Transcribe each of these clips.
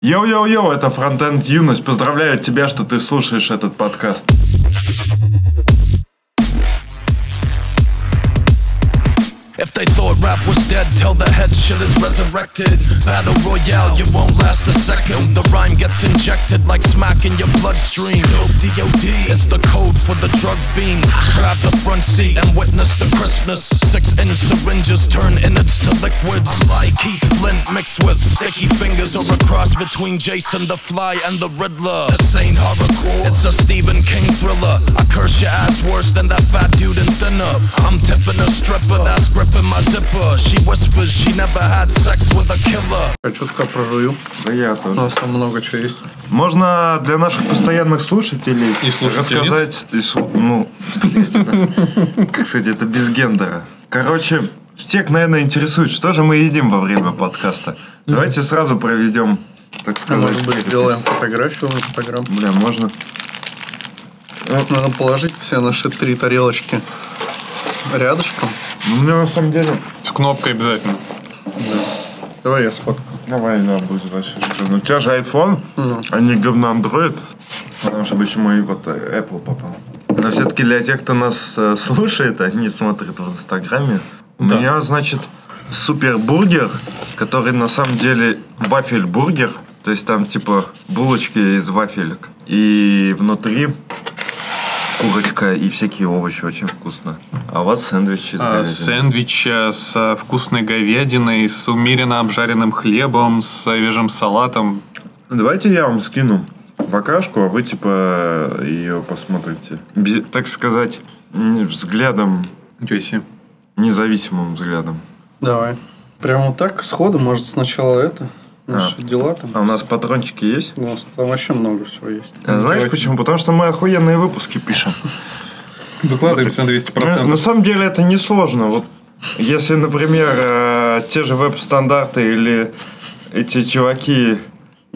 Йоу-йоу-йоу, это Фронтенд Юность. Поздравляю тебя, что ты слушаешь этот подкаст. They thought rap was dead, till the head shit is resurrected. Battle Royale, you won't last a second. The rhyme gets injected like smack in your bloodstream. DOD is the code for the drug fiends. Grab the front seat and witness the Christmas. Six inch syringes turn innards to liquids. Like Keith Flint mixed with sticky fingers or a cross between Jason the Fly and the Riddler. This ain't horrorcore, it's a Stephen King thriller. I curse your ass worse than that fat dude in thinner. I'm tipping a stripper that's gripping my zipper. She whispers she never had sex with a killer. Хочу пока прожую. Да я У тоже. нас там много чего есть. Можно для наших постоянных слушателей И слушательниц. рассказать, и слу- ну, как сказать, это без гендера. Короче, всех, наверное, интересует, что же мы едим во время подкаста. Давайте сразу проведем, так А сказать, может быть, сделаем фотографию в Инстаграм. Бля, можно. Вот надо положить все наши три тарелочки рядышком. Ну, мне на самом деле... С кнопкой обязательно. Давай я сфоткаю. Давай, да, будет вообще шикарно. У тебя же iPhone, Ну. а не говно Android. Потому что почему и вот э, Apple попал. Но все-таки для тех, кто нас э, слушает, а не смотрит в Инстаграме, у Да. меня, значит, супербургер, который на самом деле вафель-бургер. То есть там типа булочки из вафелек. И внутри курочка и всякие овощи. Очень вкусно. А у вас сэндвичи с А, говядиной. Сэндвич э, с э, вкусной говядиной, с умеренно обжаренным хлебом, с свежим салатом. Давайте я вам скину вакашку, а вы типа ее посмотрите. Без- так сказать, взглядом, Ничего себе. независимым взглядом. Давай. Прямо вот так, сходу, может, сначала это, наши А. дела там. А у нас патрончики есть? У нас там вообще много всего есть. А Знаешь Давайте. почему? Потому что мы охуенные выпуски пишем. Выкладываемся на Ну, 200%. На самом деле это несложно. Вот если, например, э, те же веб-стандарты или эти чуваки,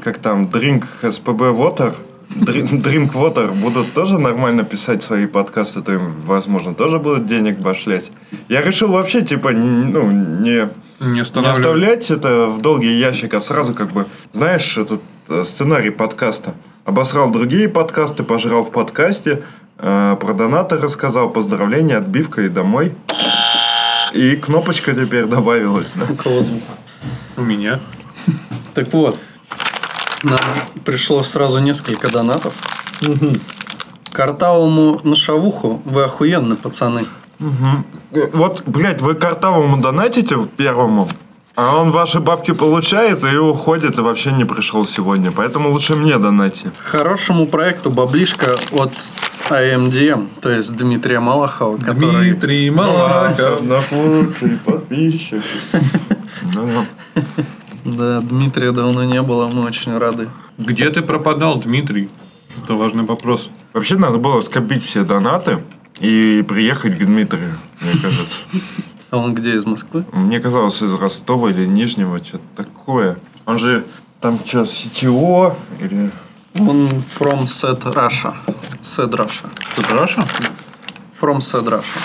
как там, Drink SPB Water, Drink Drink Water будут тоже нормально писать свои подкасты, то им, возможно, тоже будут денег башлять. Я решил вообще, типа, не, ну, не, Не не оставлять это в долгий ящик, а сразу как бы, знаешь, этот э, сценарий подкаста. Обосрал другие подкасты, пожрал в подкасте, э, про донаты рассказал, поздравления, отбивка и домой. И кнопочка теперь добавилась. да. У кого звук? У меня. Так вот, нам пришло сразу несколько донатов. Картавому на шавуху вы охуенны, пацаны. Э, Вот, блядь, вы картавому донатите первому, а он ваши бабки получает и уходит, и вообще не пришел сегодня. Поэтому лучше мне донати. Хорошему проекту баблишка от AMDM, то есть Дмитрия Малахова, который... Дмитрий Малахов. Напутный подписчик. Да, Дмитрия давно не было, мы очень рады. Где ты пропадал, Дмитрий? Это важный вопрос. Вообще надо было скопить все донаты и приехать к Дмитрию, мне кажется. А он где, из Москвы? Мне казалось, из Ростова или Нижнего, что-то такое. Он же там что, CTO или... Он from Sad Russia. Sad Russia. Сатраша? From Sad Russia.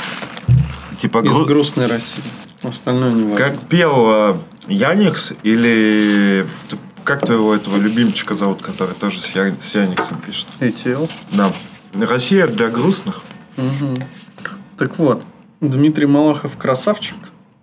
Типа Из гру- грустной России. Остальное не важно. Как пел э, Яникс или... Как твоего этого любимчика зовут, который тоже с, Я- с Яниксом пишет? ATL. Да. Россия для грустных. Так вот, Дмитрий Малахов красавчик,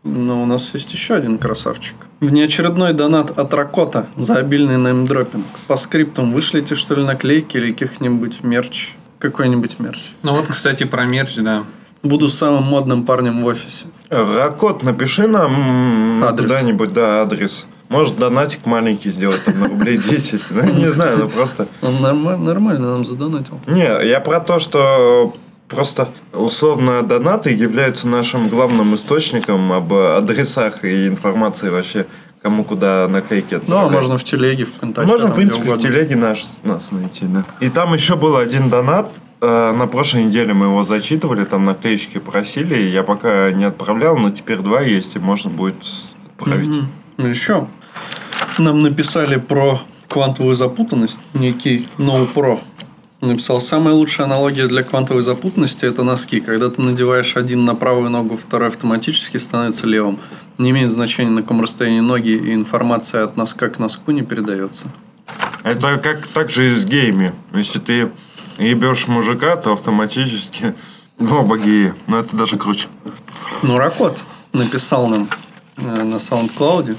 но у нас есть еще один красавчик. Внеочередной донат от Ракота за обильный неймдропинг. По скриптам вышлите, что ли, наклейки или каких-нибудь мерч. Какой-нибудь мерч. Ну вот, кстати, про мерч, да. Буду самым модным парнем в офисе. Ракот, напиши нам Адрес. куда-нибудь, да, адрес. Может, донатик маленький сделать, там, на рублей 10. Ну, не знаю, ну просто... Он норма- нормально нам задонатил. Не, я про то, что просто условно донаты являются нашим главным источником об адресах и информации вообще, кому куда наклейки Ну, а отправлять. можно в телеге, ВКонтакте. Можно, в принципе, в телеге наш, нас найти, да. И там еще был один донат. э, На прошлой неделе мы его зачитывали, там наклеечки просили. Я пока не отправлял, но теперь два есть, и можно будет отправить. Ну, еще нам написали про квантовую запутанность, некий NoPro. Написал, самая лучшая аналогия для квантовой запутанности – это носки. Когда ты надеваешь один на правую ногу, второй автоматически становится левым. Не имеет значения, на каком расстоянии ноги, и информация от носка к носку не передается. Это как так же и с геями. Если ты ебешь мужика, то автоматически оба геи. Но это даже круче. Ну, Ракот написал нам э, на SoundCloud.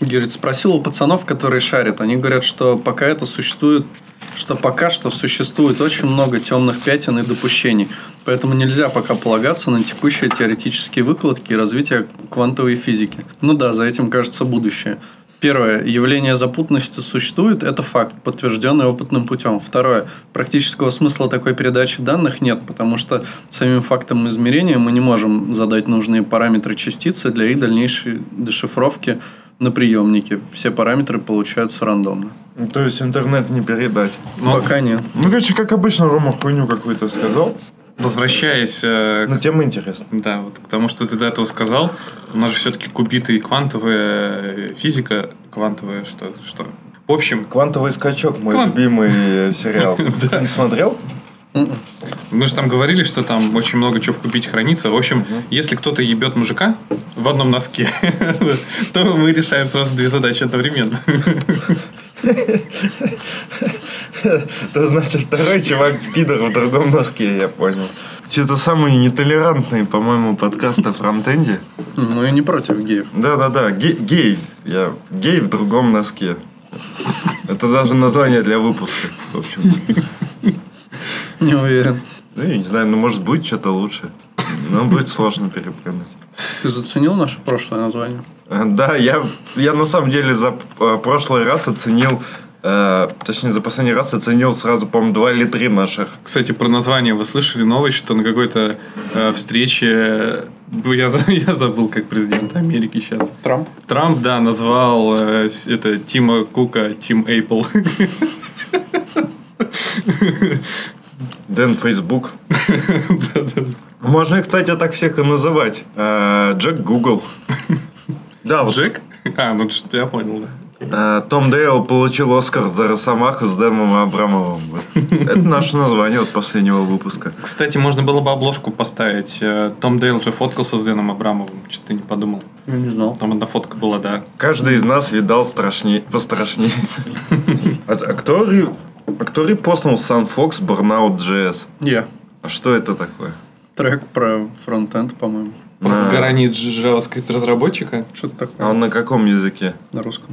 Говорит, спросил у пацанов, которые шарят. Они говорят, что пока это существует, что пока что существует очень много темных пятен и допущений. Поэтому нельзя пока полагаться на текущие теоретические выкладки и развитие квантовой физики. Ну да, за этим кажется будущее. Первое. Явление запутанности существует. Это факт, подтвержденный опытным путем. Второе. Практического смысла такой передачи данных нет, потому что самим фактом измерения мы не можем задать нужные параметры частицы для их дальнейшей дешифровки на приемнике. Все параметры получаются рандомно. Ну, То есть интернет не передать. Но Пока нет. Ну, короче, как обычно, Рома хуйню какую-то сказал. Возвращаясь э, Но тема интересна. Да, вот к тому, что ты до этого сказал, у нас же все-таки кубиты и квантовая физика, квантовая что, что. В общем, Квантовый скачок, мой Кван- любимый э, сериал. Не смотрел? мы же там говорили, что там очень много чего в кубите хранится. В общем, если кто-то ебет мужика в одном носке, то мы решаем сразу две задачи одновременно. Это значит, второй чувак пидор в другом носке, я понял. Что-то самый нетолерантный, по-моему, подкаст о фронтенде. Ну, я не против геев. Да-да-да, ге- гей. Я гей в другом носке. Это даже название для выпуска, в общем. Не уверен. Ну, я не знаю, ну, может, будет что-то лучше. Но будет сложно переплюнуть. Ты заценил наше прошлое название? Э, Да, я, я на самом деле за э, прошлый раз оценил, э, точнее, за последний раз оценил сразу, по-моему, два или три наших. Кстати, про название вы слышали новость, что на какой-то э, встрече ну, я, я забыл, как президент Америки сейчас. Трамп? Трамп, да, назвал э, это Тима Кука Тим Эйпл. Дэн Фейсбук. Можно, кстати, так всех и называть. Э, Джек Гугл. Да, вот Джек? А, ну что, я понял, да. э, Том Дейл получил Оскар за Росомаху с Дэмом Абрамовым. Это наше название от последнего выпуска. Кстати, можно было бы обложку поставить. Э, Том Дейл же фоткался с Дэном Абрамовым. Что ты не подумал? Я не знал. Там одна фотка была, да. Каждый из нас видал страшнее, пострашнее. А, а кто, а кто репостнул Сан Фокс Burnout JS? Я. А что это такое? Трек про фронтенд, по-моему. На- Гранит JavaScript разработчика. Что-то А такое он на каком языке? на русском.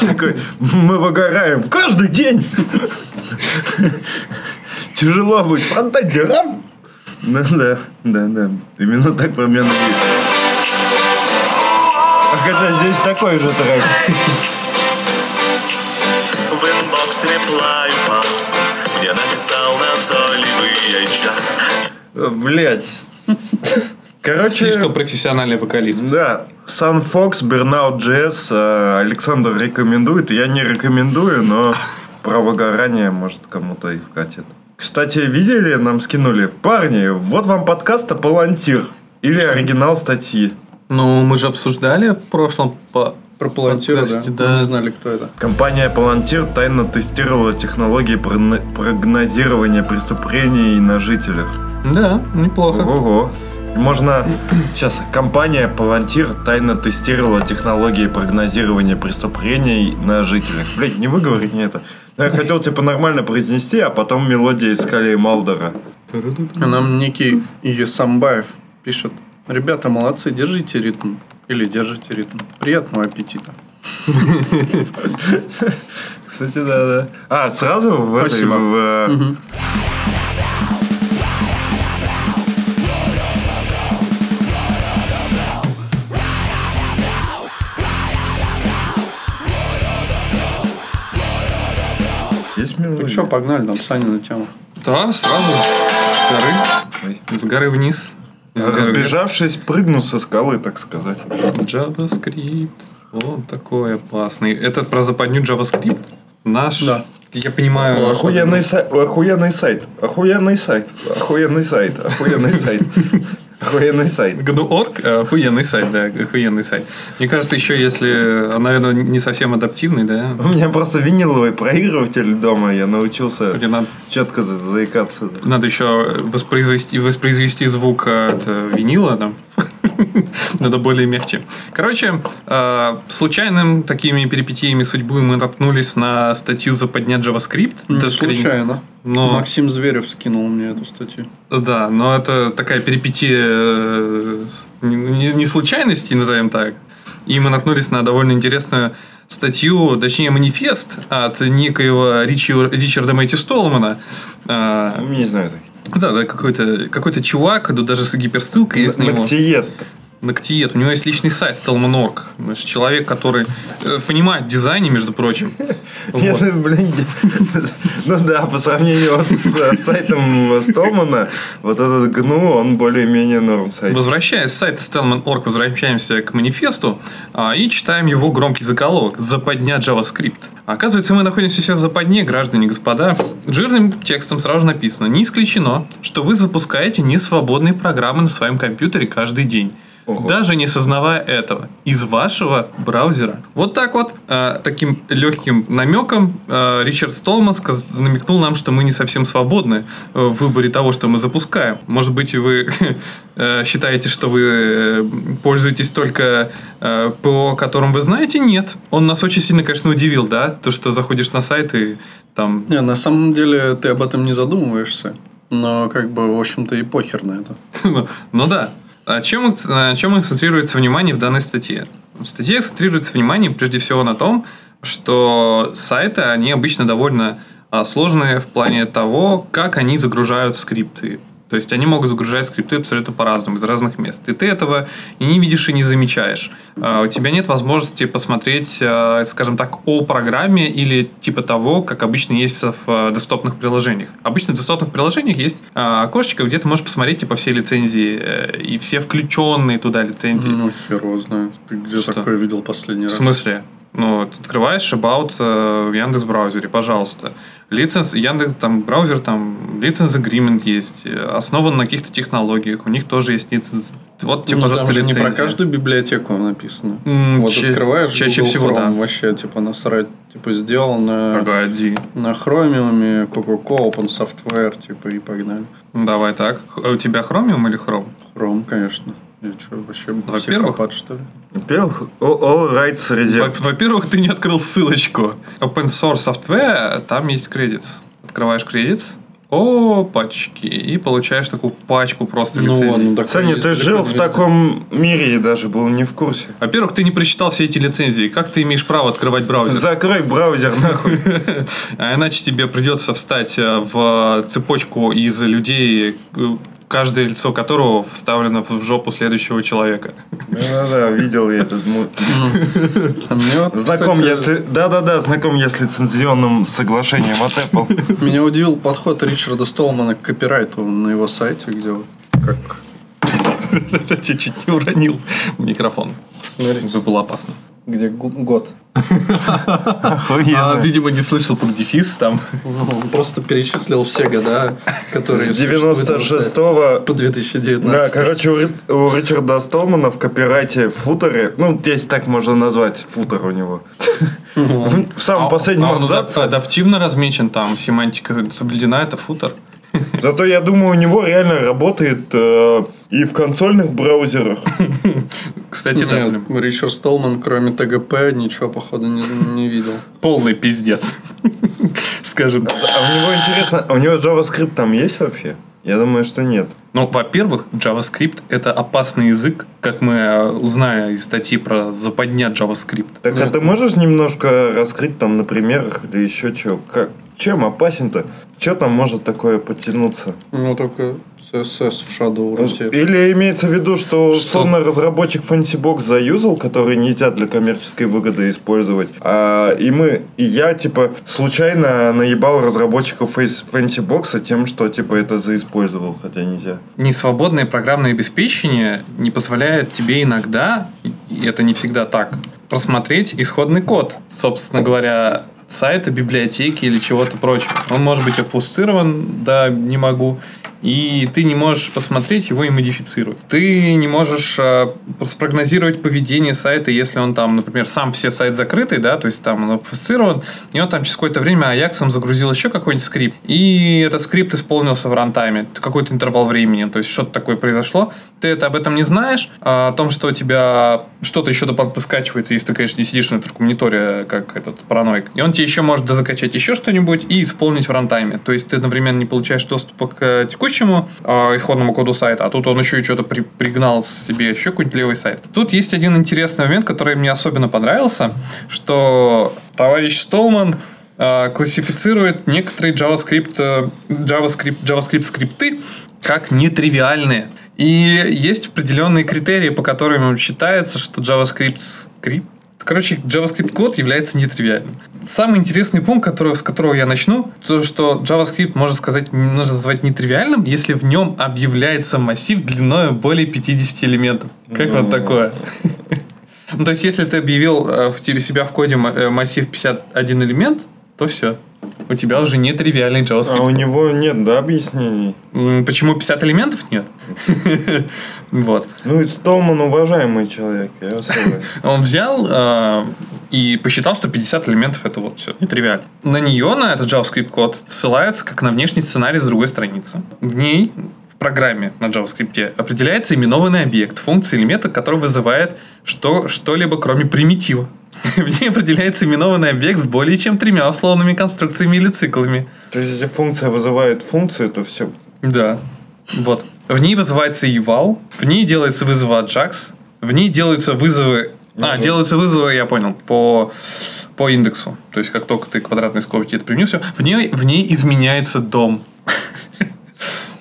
Такой, мы выгораем каждый день. Тяжело быть фронтендером. Да, да, да, да. Именно так примерно А хотя здесь такой же трек. В инбокс реплай упал, где написал назойливый HR. Блять. Короче, Слишком профессиональный вокалист. да, Sun Fox, Burnout JS э, Александр рекомендует. Я не рекомендую, но про выгорание может кому-то и вкатит. Кстати, видели, нам скинули. Парни, вот вам подкаст о Палантир. Или оригинал статьи. Ну, мы же обсуждали в прошлом по... Про Палантира, да. подкасте, Мы не знали, кто это. Компания Palantir тайно тестировала технологии прогно- прогнозирования преступлений на жителях. Да, неплохо. Ого. Можно... Сейчас. Компания Palantir тайно тестировала технологии прогнозирования преступлений на жителях. Блять, не выговорить мне это. Ну, Я хотел типа нормально произнести, а потом мелодия из Скали Малдора. А нам некий Есамбаев пишет. Ребята, молодцы, держите ритм. Или держите ритм. Приятного аппетита. Кстати, да, да. А, сразу в этой... Спасибо. в, э. Есть мелодия? Так что, погнали, там Саня на тему. Да, сразу с горы. Ой. С горы вниз. Разбежавшись, прыгну со скалы, так сказать. JavaScript. Он такой опасный. Это про западню JavaScript? Наш Да. Я понимаю, Охуенный сайт, охуенный сайт, охуенный сайт, охуенный сайт, охуенный сайт, охуенный сайт. GNU.org э, охуенный сайт, да, охуенный сайт. Мне кажется, еще если, наверное, не совсем адаптивный, да, У меня просто виниловый проигрыватель дома, я научился надо, четко за- заикаться. надо еще воспроизвести, воспроизвести звук от э, винила там. Надо более мягче. Короче, э, случайным такими перипетиями судьбы мы наткнулись на статью западня JavaScript. Не Это случайно. Но- Максим Зверев скинул мне эту статью. Да, но это такая перипетия э, не, случайности, назовем так. И мы наткнулись на довольно интересную статью, точнее манифест от некоего Ричи, Ричарда Мэтью Столмана. А, Не знаю так. Да, да, какой-то какой чувак, тут даже с гиперссылкой есть на него. Ногтиет. У него есть личный сайт Stallman.org. Значит, человек, который э, понимает в дизайне, между прочим. Я, Вот. блин, ну да, по сравнению вот с э, сайтом Столмана, вот этот GNU, он более-менее норм сайт. Возвращаясь с сайта Stallman.org, возвращаемся к манифесту а, и читаем его громкий заголовок «Западня JavaScript». Оказывается, мы находимся сейчас в западне, граждане и господа. Жирным текстом сразу написано «Не исключено, что вы запускаете несвободные программы на своем компьютере каждый день». Ого. Даже не сознавая этого, из вашего браузера. Вот так вот, э, таким легким намеком э, Ричард Столман сказ- намекнул нам, что мы не совсем свободны э, в выборе того, что мы запускаем. Может быть, вы э, считаете, что вы э, пользуетесь только э, ПО, которым вы знаете? Нет. Он нас очень сильно, конечно, удивил, да? То, что заходишь на сайт и там... Не, на самом деле ты об этом не задумываешься. Но как бы, в общем-то, и похер на это. Ну, ну да. О чем, на чем акцентрируется внимание в данной статье? В статье акцентрируется внимание прежде всего на том, что сайты, они обычно довольно а, сложные в плане того, как они загружают скрипты. То есть они могут загружать скрипты абсолютно по-разному, из разных мест. И ты этого и не видишь, и не замечаешь. А, У тебя нет возможности посмотреть, а, скажем так, о программе или типа того, как обычно есть в а, десктопных приложениях. Обычно в десктопных приложениях есть а, окошечко, где ты можешь посмотреть типа все лицензии э, и все включенные туда лицензии. Ну, хер его знает. Ты где Что? такое видел последний В раз? смысле? Ну, открываешь About э, в Яндекс браузере, пожалуйста. Лиценз, Яндекс, там, браузер, там, лиценз agreement есть, э, основан на каких-то технологиях, у них тоже есть лиценз. Вот тебе, Ну, пожалуйста, там же не лицензия. про каждую библиотеку написано. М, вот ча- открываешь чаще Google всего, Chrome, да. вообще, типа, насрать, типа, сделал на, Погоди. на Chromium, Coca-Cola, Open Software, типа, и погнали. Давай так. У тебя Chromium или Chrome? Chrome, конечно. Я что, вообще Во-первых- психопат, что ли? Во-первых, all, rights Во- reserved. Во-первых, ты не открыл ссылочку. Open Source Software, там есть кредит. Открываешь кредит, опачки, и получаешь такую пачку просто Ну лицензий. ладно, такое Саня, ты жил в таком мире и даже был не в курсе. Во-первых, ты не прочитал все эти лицензии. Как ты имеешь право открывать браузер? Закрой браузер нахуй. А иначе тебе придется встать э, в цепочку из людей, э, каждое лицо которого вставлено в жопу следующего человека. Да-да-да, видел я этот Знаком, если... Да-да-да, знаком я с лицензионным соглашением от Apple. Меня удивил подход Ричарда Столмана к копирайту на его сайте, где вот как... Я чуть не уронил микрофон. Это было опасно. Где год. А, Охуенно. видимо, не слышал про дефис там. Ну, Он просто перечислил все года, которые С существуют на сайте 96-го... по 2019. Да, короче, у, Ричарда Столмана в копирайте в футере, ну, здесь так можно назвать, футер у него. В самом последнем А он абзаце. адаптивно размечен там, семантика соблюдена, это футер. Зато я думаю, у него реально работает э, и в консольных браузерах. Кстати, да, Нет, Ричард Столман, кроме ТГП, ничего, походу, не, не видел. полный пиздец. Скажем так. А у него интересно, а у него JavaScript там есть вообще? Я думаю, что нет. Ну, во-первых, JavaScript — это опасный язык, как мы э, узнали из статьи про западня JavaScript. Так а ты можешь немножко раскрыть там на примерах или еще чего? Как, чем опасен-то? Что там может такое подтянуться? Ну, только CSS в Shadow вроде. Или имеется в виду, что условно разработчик FancyBox заюзал, который нельзя для коммерческой выгоды использовать. А, и мы, и я, типа, случайно наебал разработчиков Face- FancyBox тем, что, типа, это заиспользовал, хотя нельзя. Несвободное программное обеспечение не позволяет тебе иногда, и это не всегда так, просмотреть исходный код. Собственно говоря, сайта, библиотеки или чего-то прочего. Он может быть опустирован, да, не могу. И ты не можешь посмотреть его и модифицировать. Ты не можешь э, спрогнозировать поведение сайта, если он там, например, сам все сайт закрытый, да, то есть там он опустирован, и он там через какое-то время Аяксом загрузил еще какой-нибудь скрипт, и этот скрипт исполнился в рантайме, какой-то интервал времени, то есть что-то такое произошло, ты это об этом не знаешь, а о том, что у тебя что-то еще дополнительно скачивается, если ты, конечно, не сидишь на интеркоммуниторе, как этот параноик, и он тебе еще может дозакачать еще что-нибудь и исполнить в рантайме, то есть ты одновременно не получаешь доступа к текущему э, исходному коду сайта, а тут он еще и что-то при, пригнал себе еще какой-нибудь левый сайт. Тут есть один интересный момент, который мне особенно понравился, что товарищ Столман э, классифицирует некоторые JavaScript, э, JavaScript, JavaScript скрипты как нетривиальные. И есть определенные критерии, по которым считается, что JavaScript скрипт Короче, JavaScript код является нетривиальным. Самый интересный пункт, который, с которого я начну, то, что JavaScript можно сказать, нужно назвать нетривиальным, если в нем объявляется массив длиной более 50 элементов. Как вот такое? Ну, то есть, если ты объявил э, в себя в коде э, массив 51 элемент, то все. У тебя уже не тривиальный JavaScript. А у него нет, да, объяснений? Почему 50 элементов нет? Вот. Ну, и Столман уважаемый человек, я согласен. Он взял э, и посчитал, что 50 элементов это вот все, нетривиально. На нее, на этот JavaScript код, ссылается как на внешний сценарий с другой страницы. В ней, в программе на JavaScript, определяется именованный объект, функция или метод, который вызывает что, что-либо, кроме примитива. В ней определяется именованный объект с более чем тремя условными конструкциями или циклами. То есть, если функция вызывает функцию, то все. Да. Вот. В ней вызывается eval, в ней делается вызов Ajax, в ней делаются вызовы... А, делаются вызовы, я понял, по, по индексу. То есть, как только ты квадратные скобки это все. В ней, в ней изменяется дом.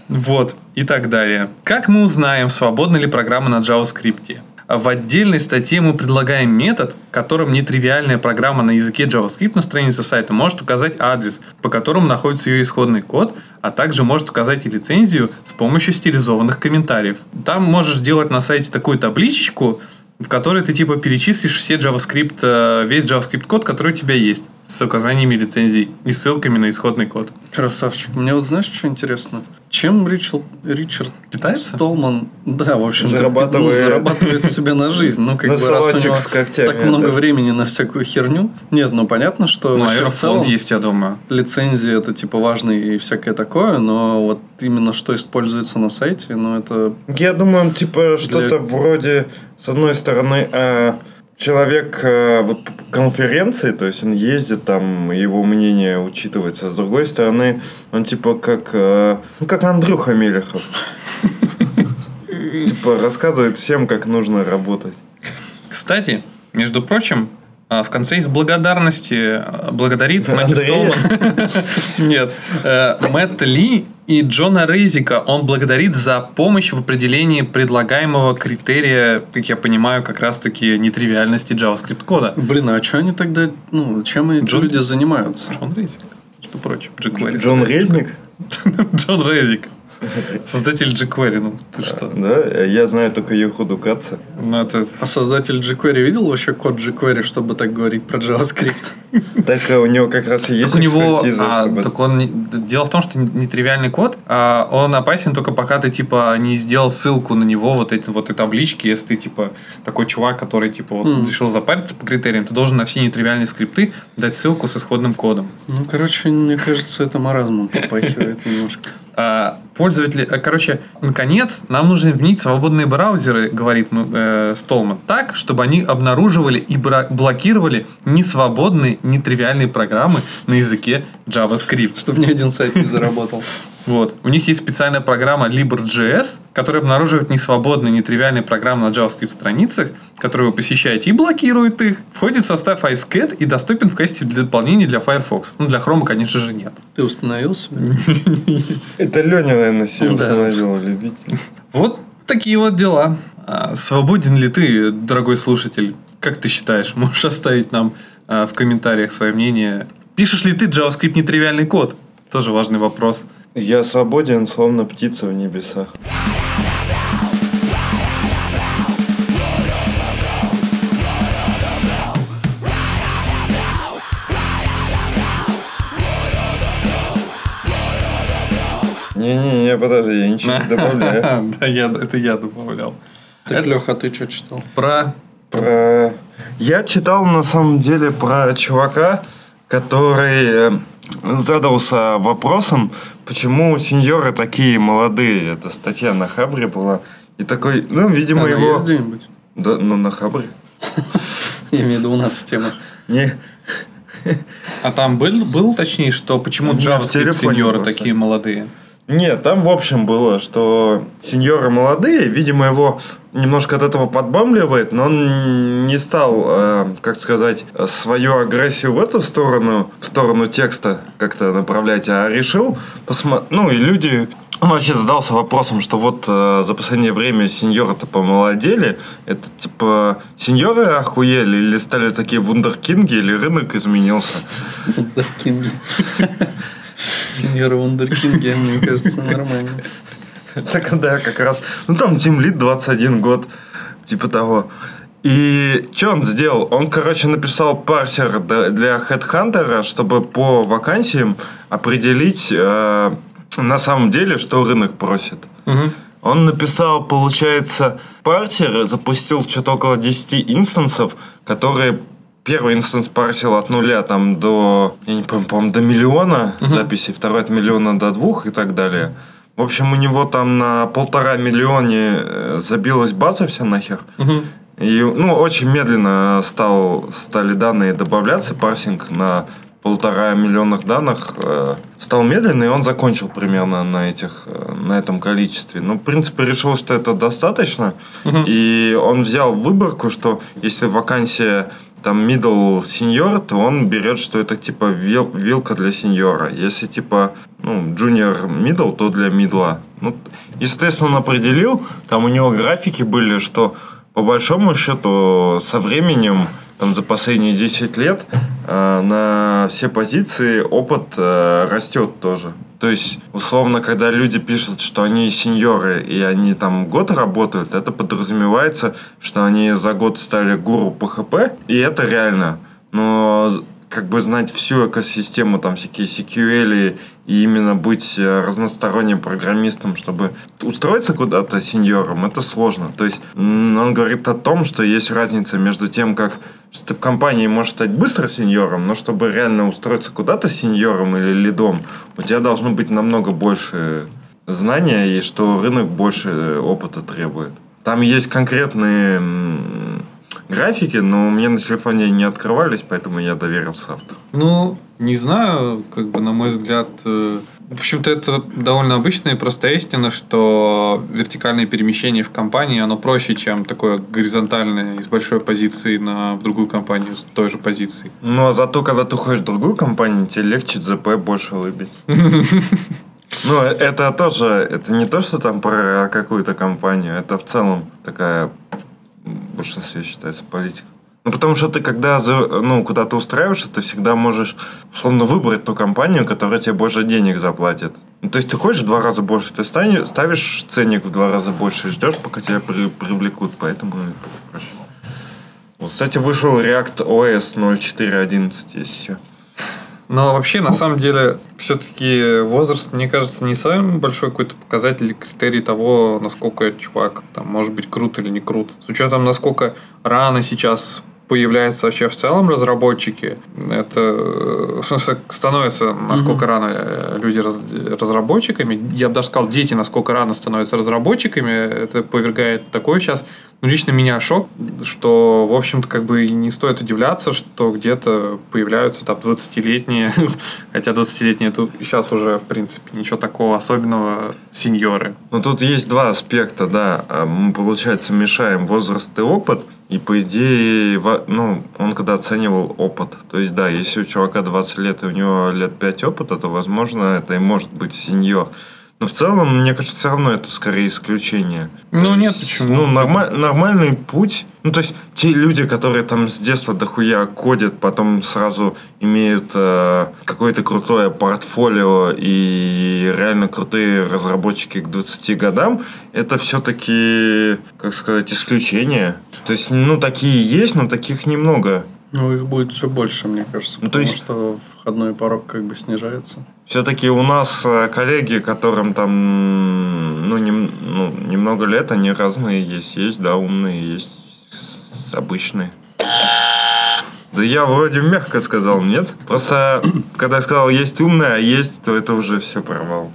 Вот. И так далее. Как мы узнаем, свободна ли программа на JavaScript? В отдельной статье мы предлагаем метод, которым нетривиальная программа на языке JavaScript на странице сайта может указать адрес, по которому находится ее исходный код, а также может указать и лицензию с помощью стилизованных комментариев. Там можешь сделать на сайте такую табличечку, в которой ты типа перечислишь все JavaScript, э, весь JavaScript код, который у тебя есть, с указаниями лицензий и ссылками на исходный код. Красавчик. Мне вот знаешь, что интересно? Чем Ричард, Ричард Питается? Столман, да, в общем Зарабатывает. зарабатывает себе на жизнь. Ну, как На бы, раз у него с когтями, так много это. времени на всякую херню. Нет, ну понятно, что Ну, вообще в целом есть, я думаю. лицензии это типа важно и всякое такое, но вот именно что используется на сайте, ну это Я думаю, он типа что-то вроде, с одной стороны, э, человек э, вот конференции, то есть он ездит там, его мнение учитывается. С другой стороны, он типа как, э, ну как Андрюха Мелехов. Типа рассказывает всем, как нужно работать. Кстати, между прочим, а, в конце есть благодарности. а, Благодарит Мэтью? Столман. Нет. э, Мэтта Ли и Джона Рейзика он благодарит за помощь в определении предлагаемого критерия, как я понимаю, как раз-таки нетривиальности JavaScript кода. Блин, а что они тогда, ну, чем эти Джон- люди занимаются? Джон Рейзик. Что прочим. Джон Резник? Джон Рейзик. Создатель jQuery. Ну, ты что? Да, я знаю только Ехуду Каца. Ну, это... А создатель jQuery видел вообще код jQuery, чтобы так говорить про JavaScript? Так э, у него как раз и есть Так у него, а, чтобы- так он, дело в том, что нетривиальный код, а, он опасен только пока ты, типа, не сделал ссылку на него, вот эти вот и таблички, если ты, типа, такой чувак, который, типа, вот решил запариться по критериям, ты должен на все нетривиальные скрипты дать ссылку с исходным кодом. Ну, короче, мне кажется, это маразмом попахивает немножко. А, пользователи, а, короче, наконец, нам нужно изменить свободные браузеры, говорит э, Столман, так, чтобы они обнаруживали и бра- блокировали несвободные, нетривиальные программы на языке JavaScript. Чтобы ни один сайт не заработал. Вот. У них есть специальная программа Libre.js, которая обнаруживает несвободные, нетривиальные программы на JavaScript страницах, которые вы посещаете и блокирует их. Входит в состав iSCAT и доступен в качестве для дополнения для Firefox. Ну, для Chrome, конечно же, нет. Ты установил себе? Это Леня, наверное, себе Ну установил, любитель. Вот такие вот дела. А свободен ли ты, дорогой слушатель? Как ты считаешь? Можешь оставить нам а, в комментариях свое мнение. Пишешь ли ты JavaScript нетривиальный код? Тоже важный вопрос. Я свободен, словно птица в небесах. Не-не-не, подожди, я ничего не добавляю. Да, это я добавлял. Так, Леха, ты что читал? Про... Про... Я читал, на самом деле, про чувака, который э, задался вопросом, почему сеньоры такие молодые. Это статья на Хабре была. И такой, ну, видимо, Она его... есть где-нибудь? Да, ну, на Хабре. Я имею в виду у нас в темах. Не, А там был, был точнее, что почему JavaScript сеньоры такие молодые? Нет, там в общем было, что сеньоры молодые, видимо, его немножко от этого подбамливает, но он не стал, э, как сказать, свою агрессию в эту сторону, в сторону текста как-то направлять, а решил посмотреть. Ну, и люди... Он вообще задался вопросом, что вот э, за последнее время сеньоры-то помолодели. Это типа сеньоры охуели или стали такие вундеркинги, или рынок изменился? Вундеркинги. Сеньоры Вундеркинги, мне кажется, нормально. Так, да, как раз. Ну, там Team Lead 21 год, типа того. И что он сделал? Он, короче, написал парсер для HeadHunter, чтобы по вакансиям определить э, на самом деле, что рынок просит. Он написал, получается, парсер, запустил что-то около 10 инстансов, которые Первый инстанс парсил от нуля там до, я не помню, по-моему, до миллиона записей, второй от миллиона до двух и так далее. В общем, у него там на полтора миллионе э, забилась база вся нахер. И, ну, очень медленно стал, стали данные добавляться, парсинг на полтора миллионных данных э, стал медленный, и он закончил примерно на этих, э, на этом количестве. Ну, в принципе, решил, что это достаточно, и он взял выборку, что если вакансия там middle senior, то он берет, что это типа вил- вилка для сеньора. Если типа ну, junior middle, то для мидла. Ну, естественно, он определил, там у него графики были, что по большому счету со временем, там за последние 10 лет, э, на все позиции опыт э, растет тоже. То есть, условно, когда люди пишут, что они сеньоры и они там год работают, это подразумевается, что они за год стали гуру ПХП, и это реально. Но как бы знать всю экосистему, там всякие SQL и именно быть э, разносторонним программистом, чтобы устроиться куда-то сеньором, это сложно. То есть он говорит о том, что есть разница между тем, как что ты в компании можешь стать быстро сеньором, но чтобы реально устроиться куда-то сеньором или лидом, у тебя должно быть намного больше знания и что рынок больше э, опыта требует. Там есть конкретные графики, но у меня на телефоне не открывались, поэтому я доверился автору. Ну, не знаю, как бы, на мой взгляд, э, в общем-то, это довольно обычная и простая истина, что вертикальное перемещение в компании, оно проще, чем такое горизонтальное из большой позиции на в другую компанию с той же позиции. Но зато, когда ты уходишь в другую компанию, тебе легче ЗП больше выбить. Ну, это тоже, это не то, что там про какую-то компанию, это в целом такая, в большинстве считается, политика. Ну, потому что ты, когда ну, куда-то устраиваешься, ты всегда можешь, условно, выбрать ту компанию, которая тебе больше денег заплатит. Ну, то есть ты хочешь в два раза больше, ты стань- ставишь ценник в два раза больше и ждешь, пока тебя при- привлекут, поэтому это проще. Вот, кстати, вышел React OS 04.11, если что. Но вообще, на самом деле, все-таки возраст, мне кажется, не самый большой какой-то показатель или критерий того, насколько этот чувак там, может быть крут или не крут. С учетом, насколько рано сейчас появляются вообще в целом разработчики, это э, в смысле становятся насколько рано э, люди раз- разработчиками. Я бы даже сказал, дети насколько рано становятся разработчиками. Это повергает такой сейчас ну, лично меня шок, что, в общем-то, как бы не стоит удивляться, что где-то появляются там 20-летние, хотя 20-летние тут сейчас уже, в принципе, ничего такого особенного, сеньоры. Ну, тут есть два аспекта, да. А, Мы, получается, мешаем возраст и опыт. И, по идее, ну, он когда оценивал опыт. То есть, да, если у чувака 20 лет и у него лет 5 опыта, то, возможно, это и может быть сеньор. Но в целом, мне кажется, все равно это скорее исключение. Ну, То нет, есть, почему? Ну, норма- нормальный путь. Ну, то есть, те люди, которые там с детства дохуя кодят, потом сразу имеют э, какое-то крутое портфолио и реально крутые разработчики к 20 годам, это все-таки, как сказать, исключение. То есть, ну, такие есть, но таких немного. Ну, их будет все больше, мне кажется, Ну, то потому есть- что входной порог как бы снижается. Все-таки у нас э, коллеги, которым там, ну, нем- ну, немного лет, они разные есть. Есть, да, умные, есть обычные. Да я вроде мягко сказал, нет? Просто, когда я сказал, есть умные, а есть, то это уже все порвал.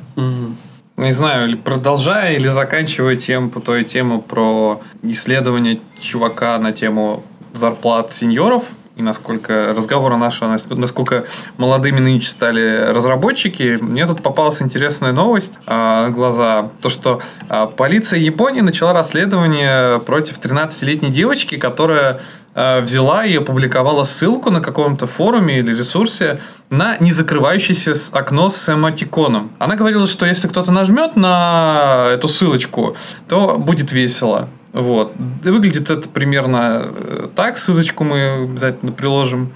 Не знаю, продолжая или заканчивая тем по той тему про исследование чувака на тему зарплат сеньоров и насколько разговора нашего, нас- насколько молодыми нынче стали разработчики, мне тут попалась интересная новость на глаза. То, что а, полиция Японии начала расследование против 13-летней девочки, которая а, взяла и опубликовала ссылку на каком-то форуме или ресурсе на незакрывающееся окно с эмотиконом. Она говорила, что если кто-то нажмет на эту ссылочку, то будет весело. Вот. И Выглядит это примерно э, так. Ссылочку мы обязательно приложим.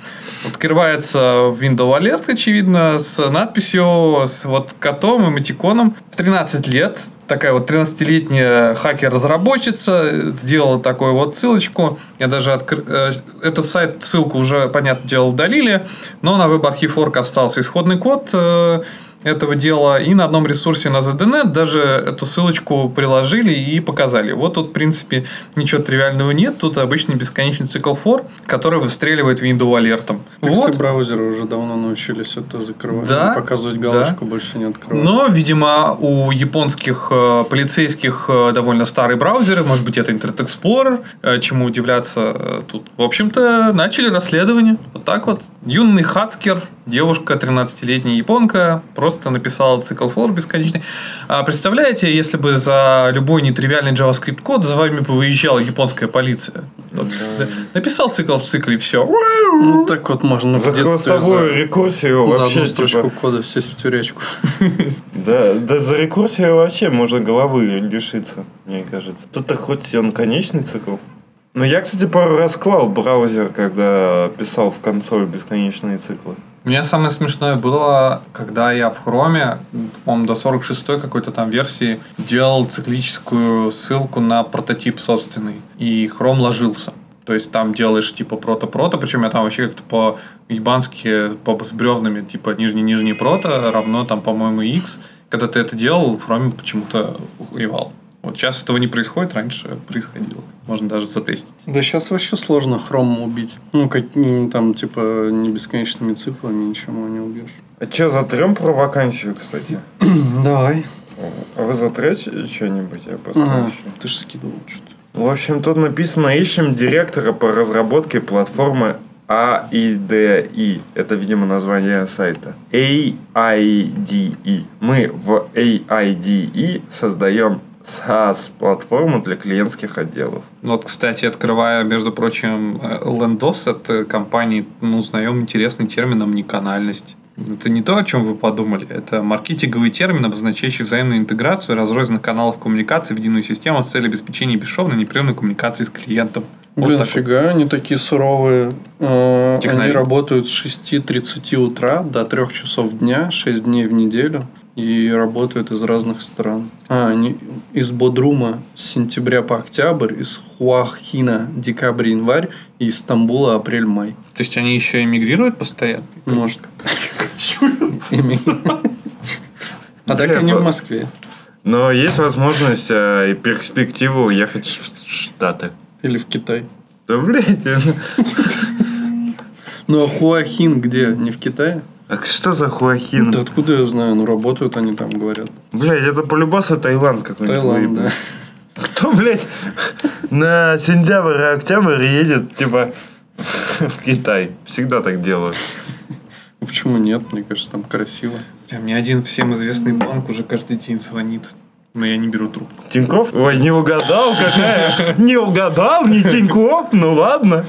Открывается Windows Alert, очевидно, с надписью, с вот котом, эмотиконом. В 13 лет такая вот 13-летняя хакер-разработчица сделала такую вот ссылочку. Я даже открыл... Этот сайт, ссылку уже, понятное дело, удалили, но на веб-архив org остался исходный код э, этого дела. И на одном ресурсе на ZDNet даже эту ссылочку приложили и показали. Вот тут, в принципе, ничего тривиального нет. Тут обычный бесконечный цикл for, который выстреливает Windows алертом. Так Вот. Все браузеры уже давно научились это закрывать. Да, Показывать да. галочку больше не открывать. Но, видимо, у японских э, полицейских э, довольно старые браузеры, может быть, это Internet Explorer, э, чему удивляться э, тут. В общем-то, начали расследование. Вот так вот. Юный хацкер, девушка 13-летняя японка, просто написала цикл for бесконечный. А представляете, если бы за любой нетривиальный JavaScript код за вами бы выезжала японская полиция? Вот, Написал цикл в цикле, и все. Ну, так вот можно в За детстве хвостовую за, рекурсию за вообще, одну строчку типа, кода сесть в тюрячку. да, да за рекурсию вообще можно головы лишиться, мне кажется. Тут-то хоть он конечный цикл. Но я, кстати, пару раз клал браузер, когда писал в консоль бесконечные циклы. У меня самое смешное было, когда я в Хроме, по-моему, до 46-й какой-то там версии, делал циклическую ссылку на прототип собственный. И Хром ложился. То есть там делаешь типа прото-прото, причем я там вообще как-то по ебански по с бревнами, типа нижний-нижний прото равно там, по-моему, x. Когда ты это делал, в Хроме почему-то уевал. Вот сейчас этого не происходит, раньше происходило. Можно даже затестить. Да сейчас вообще сложно хром убить. Ну, как, там, типа, не бесконечными циклами ничего не убьешь. А что, затрем про вакансию, кстати? Давай. А вы затрете что-нибудь? Я просто Ага, ты же скидывал что-то. В общем, тут написано «Ищем директора по разработке платформы AIDE». Это, видимо, название сайта. AIDE. Мы в AIDE создаем SaaS-платформу для клиентских отделов. Вот, кстати, открывая, между прочим, э, Lendos от э, компании, мы узнаем интересный термин «омниканальность». Это не то, о чем вы подумали. Это маркетинговый термин, обозначающий взаимную интеграцию разрозненных каналов коммуникации в единую систему с целью обеспечения бесшовной непрерывной коммуникации с клиентом. Вот Блин, вот. фига, они такие суровые. Э, Технари. Они работают с 6.30 утра до 3 часов дня, 6 дней в неделю. И работают из разных стран. А, они из Бодрума с сентября по октябрь, из Хуахина декабрь-январь, и из Стамбула апрель-май. То есть они еще эмигрируют постоянно? Может. А так они в Москве. Но есть возможность э, и перспектива уехать в Штаты. Или в Китай. Да, блядь, Ну а Хуахин где? Не в Китае? А что за хуахин? Да откуда я знаю? Ну работают они там, говорят. Блядь, это полюбаса Таиланд какой-нибудь. Таиланд, да. Кто, блядь, на сентябрь и октябрь едет, типа, в Китай? Всегда так делают. Ну, Почему нет? Мне кажется, там красиво. Бля, Мне один всем известный банк уже каждый день звонит. Но я не беру трубку. Тиньков? Ой, не угадал, какая? Не угадал, не Тиньков? Ну ладно.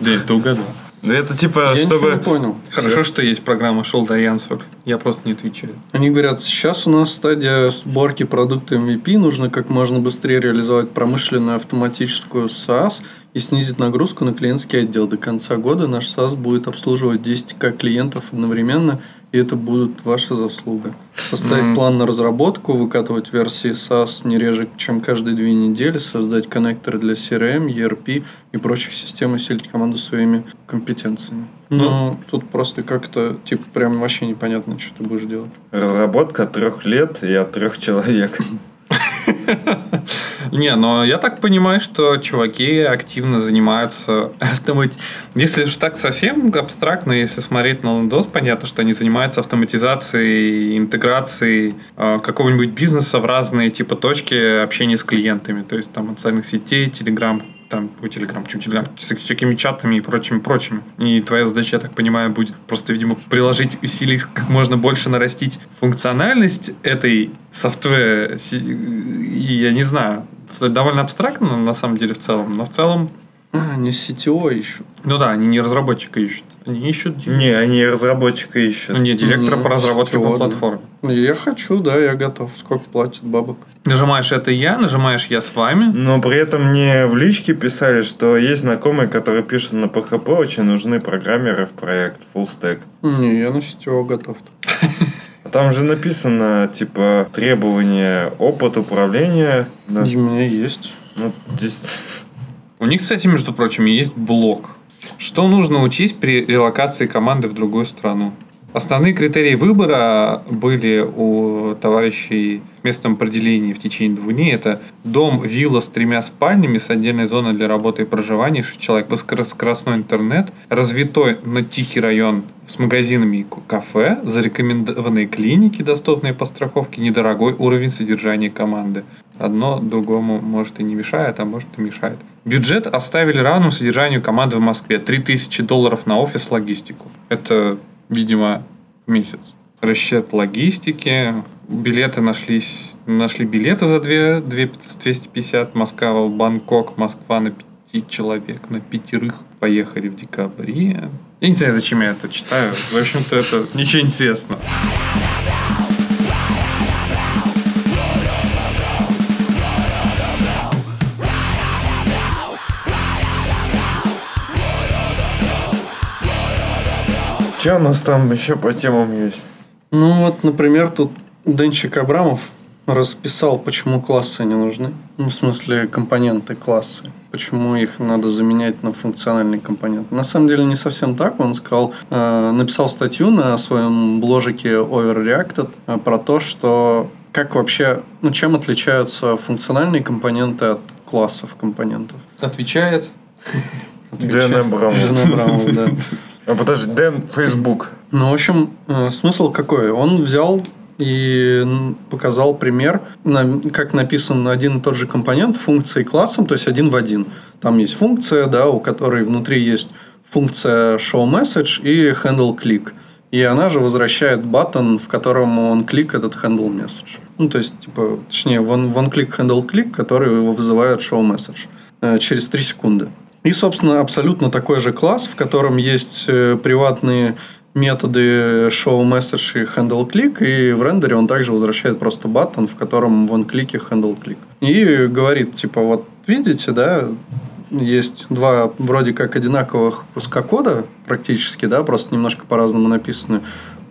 Да, ты угадал. Да это типа, Я ничего не чтобы... понял. Хорошо, что есть программа до Answer. Я просто не отвечаю. Они говорят, сейчас у нас стадия сборки продукта MVP, нужно как можно быстрее реализовать промышленную автоматическую SaaS и снизить нагрузку на клиентский отдел. До конца года наш SaaS будет обслуживать 10к клиентов одновременно, и это будет ваша заслуга. Составить Мгм. план на разработку, выкатывать версии SaaS не реже, чем каждые две недели, создать коннекторы для CRM, ERP и прочих систем, усилить команду своими компетенциями. Но тут просто как-то, типа, прям вообще непонятно, что ты будешь делать. Разработка трех лет и от трех человек. Не, но я так понимаю, что чуваки активно занимаются автомати... Если же так совсем абстрактно, если смотреть на Windows, понятно, что они занимаются автоматизацией, интеграцией э, какого-нибудь бизнеса в разные типа точки общения с клиентами. То есть там социальных сетей, Telegram, там, ой, Telegram, чем с всякими чатами и прочими, прочими. И твоя задача, я так понимаю, будет просто, видимо, приложить усилий как можно больше нарастить функциональность этой софтвера. И я не знаю, довольно абстрактно на самом деле в целом, но в целом, А, не CTO ищут. ну да, они не разработчика ищут, они ищут Не, они разработчика ищут. ну, не директора Ну, по разработке CTO, по да. платформе. Я хочу, да, я готов. Сколько платят бабок? Нажимаешь это я, нажимаешь я с вами. Но при этом мне в личке писали, что есть знакомые, которые пишут на PHP, очень нужны программеры в проект Full Stack. Не, я на CTO готов. А Там же написано, типа, требования опыт управления. Да. У меня есть. Ну, здесь... У них, кстати, между прочим, есть блок. Что нужно учесть при релокации команды в другую страну? Основные критерии выбора были у товарищей в местном определении в течение двух дней. Это дом, вилла с тремя спальнями, с отдельной зоной для работы и проживания, шесть человек, скоростной интернет, развитой, но тихий район с магазинами и кафе, зарекомендованные клиники, доступные по страховке, недорогой уровень содержания команды. Одно другому может и не мешает, а может и мешает. Бюджет оставили равным содержанию команды в Москве. 3000 долларов на офис, логистику. Это, видимо, в месяц. Расчет логистики. Билеты нашлись. Нашли билеты за 2, 250. Москва, Бангкок, Москва на пяти человек, на пятерых. Поехали в декабре. Я не знаю, зачем я это читаю. В общем-то, это ничего интересного. Что у нас там еще по темам есть? Ну вот, например, тут Денчик Абрамов расписал, почему классы не нужны. Ну, в смысле, компоненты классы. Почему их надо заменять на функциональные компоненты. На самом деле не совсем так. Он сказал, э, написал статью на своем бложике Overreacted э, про то, что как вообще, ну, чем отличаются функциональные компоненты от классов компонентов. Отвечает. Дэн Абрамов. Дэн Абрамов, да. А подожди, Дэн Facebook. Ну, в общем, э, смысл какой? Он взял и показал пример, как написан один и тот же компонент функции классом, то есть один в один. Там есть функция, да, у которой внутри есть функция show message и handle click. И она же возвращает баттон, в котором он клик этот handle message. Ну, то есть, типа, точнее, one, one click handle click, который его вызывает show message э, через 3 секунды. И, собственно, абсолютно такой же класс, в котором есть э, приватные методы show message и handle click, и в рендере он также возвращает просто баттон, в котором в клике handle click. И говорит, типа, вот видите, да, есть два вроде как одинаковых куска кода практически, да, просто немножко по-разному написаны.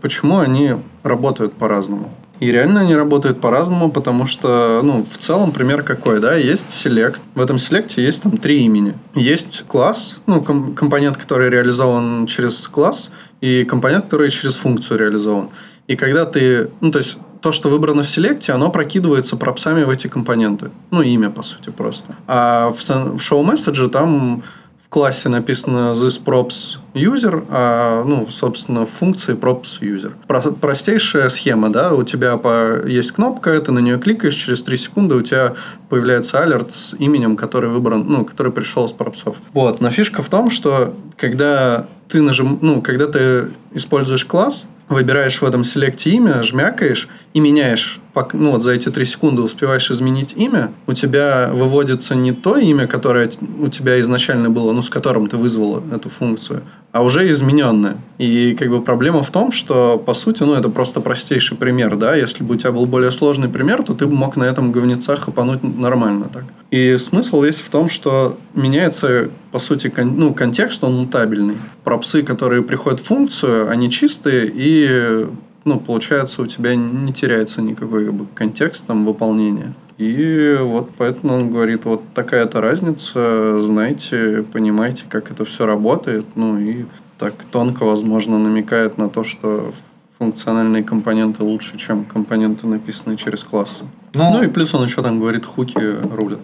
Почему они работают по-разному? И реально они работают по-разному, потому что, ну, в целом пример какой, да, есть селект. В этом селекте есть там три имени. Есть класс, ну, ком- компонент, который реализован через класс, и компонент, который через функцию реализован. И когда ты, ну, то есть то, что выбрано в селекте, оно прокидывается пропсами в эти компоненты. Ну, имя, по сути, просто. А в, в message там в классе написано this props user, а, ну, собственно, функции props user. Про- простейшая схема, да, у тебя по... есть кнопка, ты на нее кликаешь, через 3 секунды у тебя появляется алерт с именем, который выбран, ну, который пришел с пропсов. Вот, но фишка в том, что когда ты нажим, ну, когда ты используешь класс, выбираешь в этом селекте имя, жмякаешь и меняешь, ну вот за эти три секунды успеваешь изменить имя, у тебя выводится не то имя, которое у тебя изначально было, ну с которым ты вызвала эту функцию, а уже измененное. И как бы проблема в том, что по сути, ну это просто простейший пример, да, если бы у тебя был более сложный пример, то ты бы мог на этом говнеца хапануть нормально так. И смысл весь в том, что меняется, по сути, кон- ну, контекст, он мутабельный. Пропсы, которые приходят в функцию, они чистые и ну, получается, у тебя не теряется никакой как бы, контекст там выполнения. И вот поэтому он говорит, вот такая-то разница, знаете, понимаете, как это все работает, ну и так тонко, возможно, намекает на то, что функциональные компоненты лучше, чем компоненты, написанные через классы. Ну, Ну и плюс он еще там говорит, хуки рулят.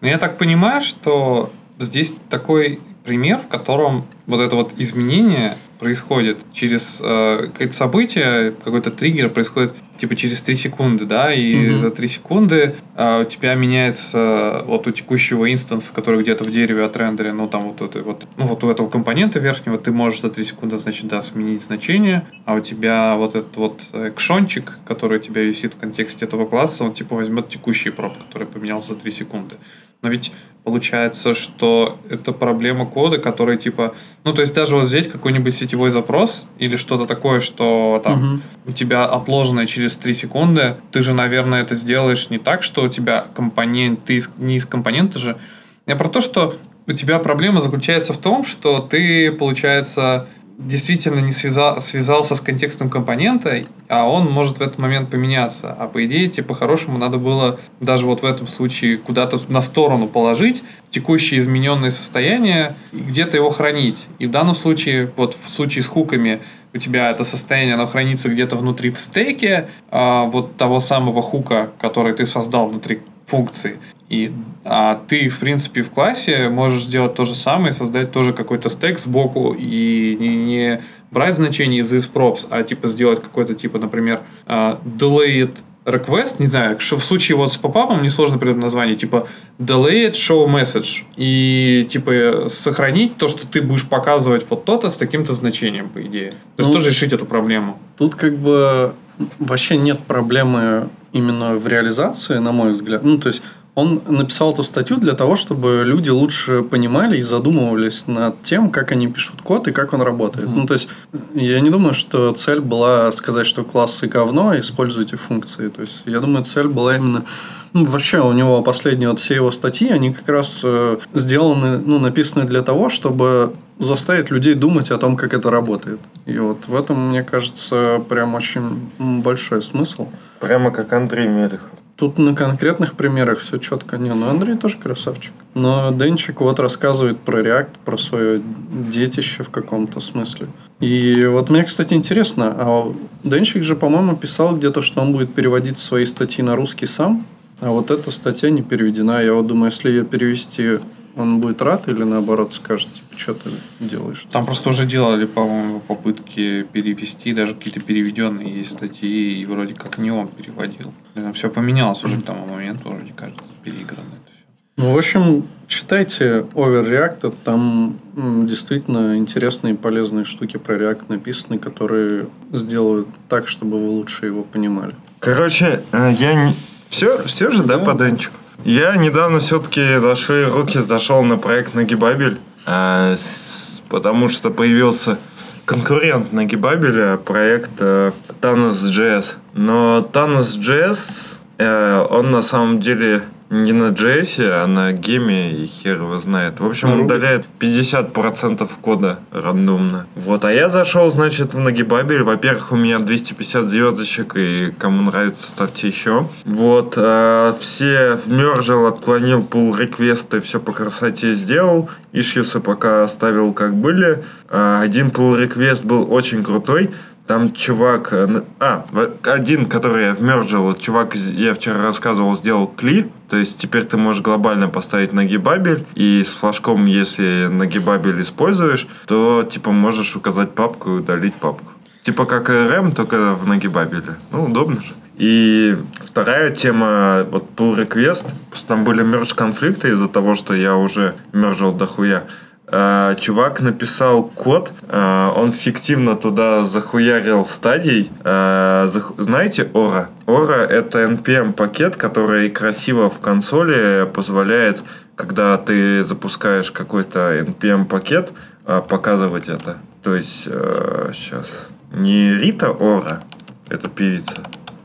Ну, Я так понимаю, что здесь такой пример, в котором вот это вот изменение происходит через э, какое-то событие, какой-то триггер происходит типа через 3 секунды, да, и Мгм. за 3 секунды э, у тебя меняется вот у текущего инстанса, который где-то в дереве отрендерен, ну там вот это вот, ну вот у этого компонента верхнего ты можешь за 3 секунды, значит, да, сменить значение, а у тебя вот этот вот экшончик, который у тебя висит в контексте этого класса, он типа возьмет текущий проб, который поменялся за 3 секунды. Но ведь получается, что это проблема кода, который типа... Ну, то есть даже вот взять какой-нибудь сетевой запрос или что-то такое, что там Мгм. у тебя отложенное через 3 секунды, ты же, наверное, это сделаешь не так, что у тебя компонент... Ты из- не из компонента же... Я про то, что у тебя проблема заключается в том, что ты, получается, действительно не связал, связался с контекстом компонента, а он может в этот момент поменяться. А по идее, тебе по-хорошему надо было даже вот в этом случае куда-то на сторону положить текущее измененное состояние и где-то его хранить. И в данном случае, вот в случае с хуками, у тебя это состояние, оно хранится где-то внутри в стеке а, вот того самого хука, который ты создал внутри функции. И а ты, в принципе, в классе можешь сделать то же самое, создать тоже какой-то стек сбоку и не, не брать значение из isprops, а типа сделать какой-то, типа, например, а, delayed request, не знаю, что в случае вот с попапом несложно придумать название, типа delayed show message. И типа сохранить то, что ты будешь показывать вот то-то с таким-то значением, по идее. То есть Ну, тоже решить эту проблему. Тут как бы вообще нет проблемы именно в реализации, на мой взгляд. Ну, то есть он написал эту статью для того, чтобы люди лучше понимали и задумывались над тем, как они пишут код и как он работает. Ну, то есть я не думаю, что цель была сказать, что классы говно, используйте функции. То есть я думаю, цель была именно ну, вообще у него последние вот все его статьи, они как раз э, сделаны, ну, написаны для того, чтобы заставить людей думать о том, как это работает. И вот в этом, мне кажется, прям очень большой смысл. Прямо как Андрей Мелехов. Тут на конкретных примерах все четко. Не, ну Андрей тоже красавчик. Но Денчик вот рассказывает про React, про свое детище в каком-то смысле. И вот мне, кстати, интересно, а Денчик же, по-моему, писал где-то, что он будет переводить свои статьи на русский сам, а вот эта статья не переведена. Я вот думаю, если ее перевести, он будет рад или наоборот скажет, типа, что ты делаешь? Там просто уже делали, по-моему, попытки перевести, даже какие-то переведенные есть статьи, и вроде как не он переводил. все поменялось уже к тому моменту, вроде кажется, переиграно это все. Ну, в общем, читайте Overreact, там действительно интересные и полезные штуки про React написаны, которые сделают так, чтобы вы лучше его понимали. Короче, э, я не... Все, все же, да, Да. по Денчику? Я недавно все-таки зашли руки, зашел на проект Нагибабель, с- потому что появился конкурент Нагибабеля, проект э, Thanos.js. Но Thanos.js, э, он на самом деле не на JS, а на геме, и хер его знает. В общем, он удаляет 50% кода рандомно. Вот, а я зашел, значит, в Нагибабель. Во-первых, у меня 250 звездочек, и кому нравится, ставьте еще. Вот, э, все вмержил, отклонил пул реквесты, все по красоте сделал. Ишьюсы пока оставил как были. Э, один пул реквест был очень крутой. Там чувак... э, А, один, который я вмержил, чувак, я вчера рассказывал, сделал кли. То есть теперь ты можешь глобально поставить нагибабель, и с флажком, если нагибабель используешь, то типа можешь указать папку и удалить папку. Типа как RM, только в нагибабеле. Ну, удобно же. И вторая тема, вот pull request, там были мерж конфликты из-за того, что я уже мержил дохуя. А, чувак написал код, а, он фиктивно туда захуярил стадий. Зах- Знаете Ора? Ора это NPM пакет, который красиво в консоли позволяет, когда ты запускаешь какой-то NPM пакет, а, показывать это. То есть сейчас не Рита Ора, это певица